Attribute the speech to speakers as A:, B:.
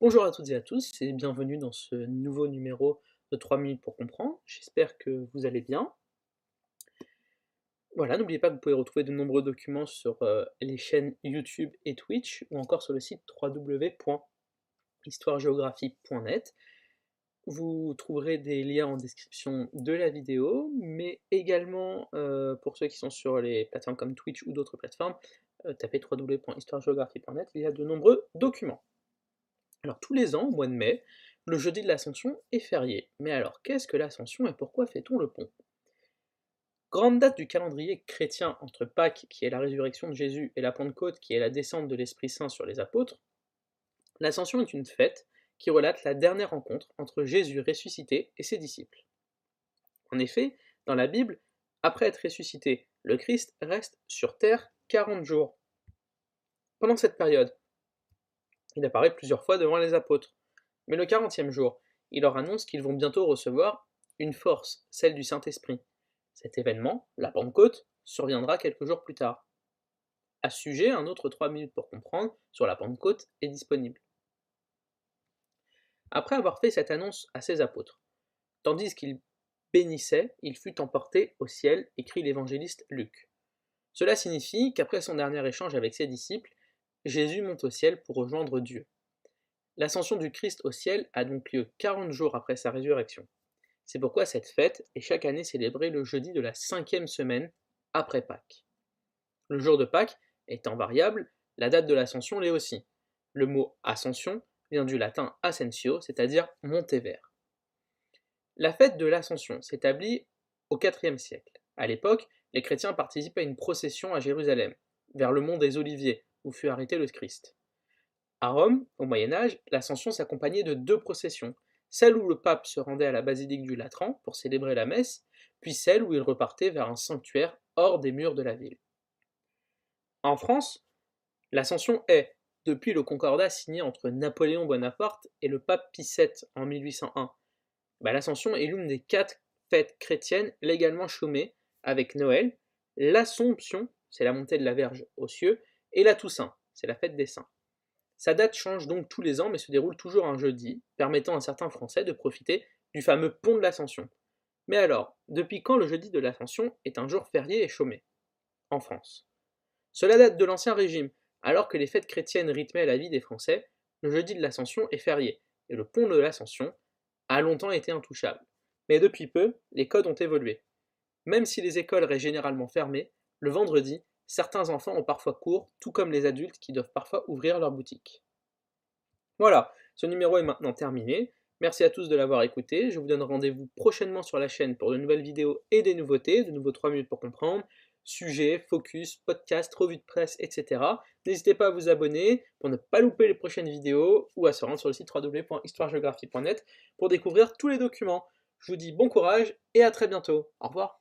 A: Bonjour à toutes et à tous et bienvenue dans ce nouveau numéro de 3 minutes pour comprendre. J'espère que vous allez bien. Voilà, n'oubliez pas que vous pouvez retrouver de nombreux documents sur euh, les chaînes YouTube et Twitch ou encore sur le site www.histoiregéographie.net. Vous trouverez des liens en description de la vidéo, mais également euh, pour ceux qui sont sur les plateformes comme Twitch ou d'autres plateformes, euh, tapez www.histoiregéographie.net, il y a de nombreux documents. Alors tous les ans, au mois de mai, le jeudi de l'Ascension est férié. Mais alors qu'est-ce que l'Ascension et pourquoi fait-on le pont? Grande date du calendrier chrétien entre Pâques, qui est la résurrection de Jésus, et la Pentecôte, qui est la descente de l'Esprit Saint sur les apôtres, l'Ascension est une fête qui relate la dernière rencontre entre Jésus ressuscité et ses disciples. En effet, dans la Bible, après être ressuscité, le Christ reste sur terre 40 jours. Pendant cette période, il apparaît plusieurs fois devant les apôtres. Mais le quarantième jour, il leur annonce qu'ils vont bientôt recevoir une force, celle du Saint-Esprit. Cet événement, la Pentecôte, surviendra quelques jours plus tard. À sujet, un autre 3 minutes pour comprendre sur la Pentecôte est disponible. Après avoir fait cette annonce à ses apôtres, tandis qu'il bénissait, il fut emporté au ciel, écrit l'évangéliste Luc. Cela signifie qu'après son dernier échange avec ses disciples, Jésus monte au ciel pour rejoindre Dieu. L'ascension du Christ au ciel a donc lieu 40 jours après sa résurrection. C'est pourquoi cette fête est chaque année célébrée le jeudi de la cinquième semaine après Pâques. Le jour de Pâques étant variable, la date de l'ascension l'est aussi. Le mot ascension vient du latin ascensio, c'est-à-dire monter vers. La fête de l'ascension s'établit au IVe siècle. À l'époque, les chrétiens participent à une procession à Jérusalem, vers le mont des Oliviers, où fut arrêté le Christ. À Rome, au Moyen Âge, l'ascension s'accompagnait de deux processions, celle où le pape se rendait à la basilique du Latran pour célébrer la messe, puis celle où il repartait vers un sanctuaire hors des murs de la ville. En France, l'ascension est, depuis le concordat signé entre Napoléon Bonaparte et le pape Pie VII en 1801, bah, l'ascension est l'une des quatre fêtes chrétiennes légalement chômées, avec Noël, l'Assomption, c'est la montée de la Verge aux cieux, et la Toussaint, c'est la fête des saints. Sa date change donc tous les ans, mais se déroule toujours un jeudi, permettant à certains Français de profiter du fameux pont de l'Ascension. Mais alors, depuis quand le jeudi de l'Ascension est un jour férié et chômé? En France. Cela date de l'Ancien Régime, alors que les fêtes chrétiennes rythmaient la vie des Français, le jeudi de l'Ascension est férié, et le pont de l'Ascension a longtemps été intouchable. Mais depuis peu, les codes ont évolué. Même si les écoles restent généralement fermées, le vendredi, certains enfants ont parfois cours, tout comme les adultes qui doivent parfois ouvrir leur boutique. Voilà, ce numéro est maintenant terminé. Merci à tous de l'avoir écouté. Je vous donne rendez-vous prochainement sur la chaîne pour de nouvelles vidéos et des nouveautés, de nouveaux 3 minutes pour comprendre, sujets, focus, podcast, revue de presse, etc. N'hésitez pas à vous abonner pour ne pas louper les prochaines vidéos ou à se rendre sur le site www.histoiregéographie.net pour découvrir tous les documents. Je vous dis bon courage et à très bientôt. Au revoir.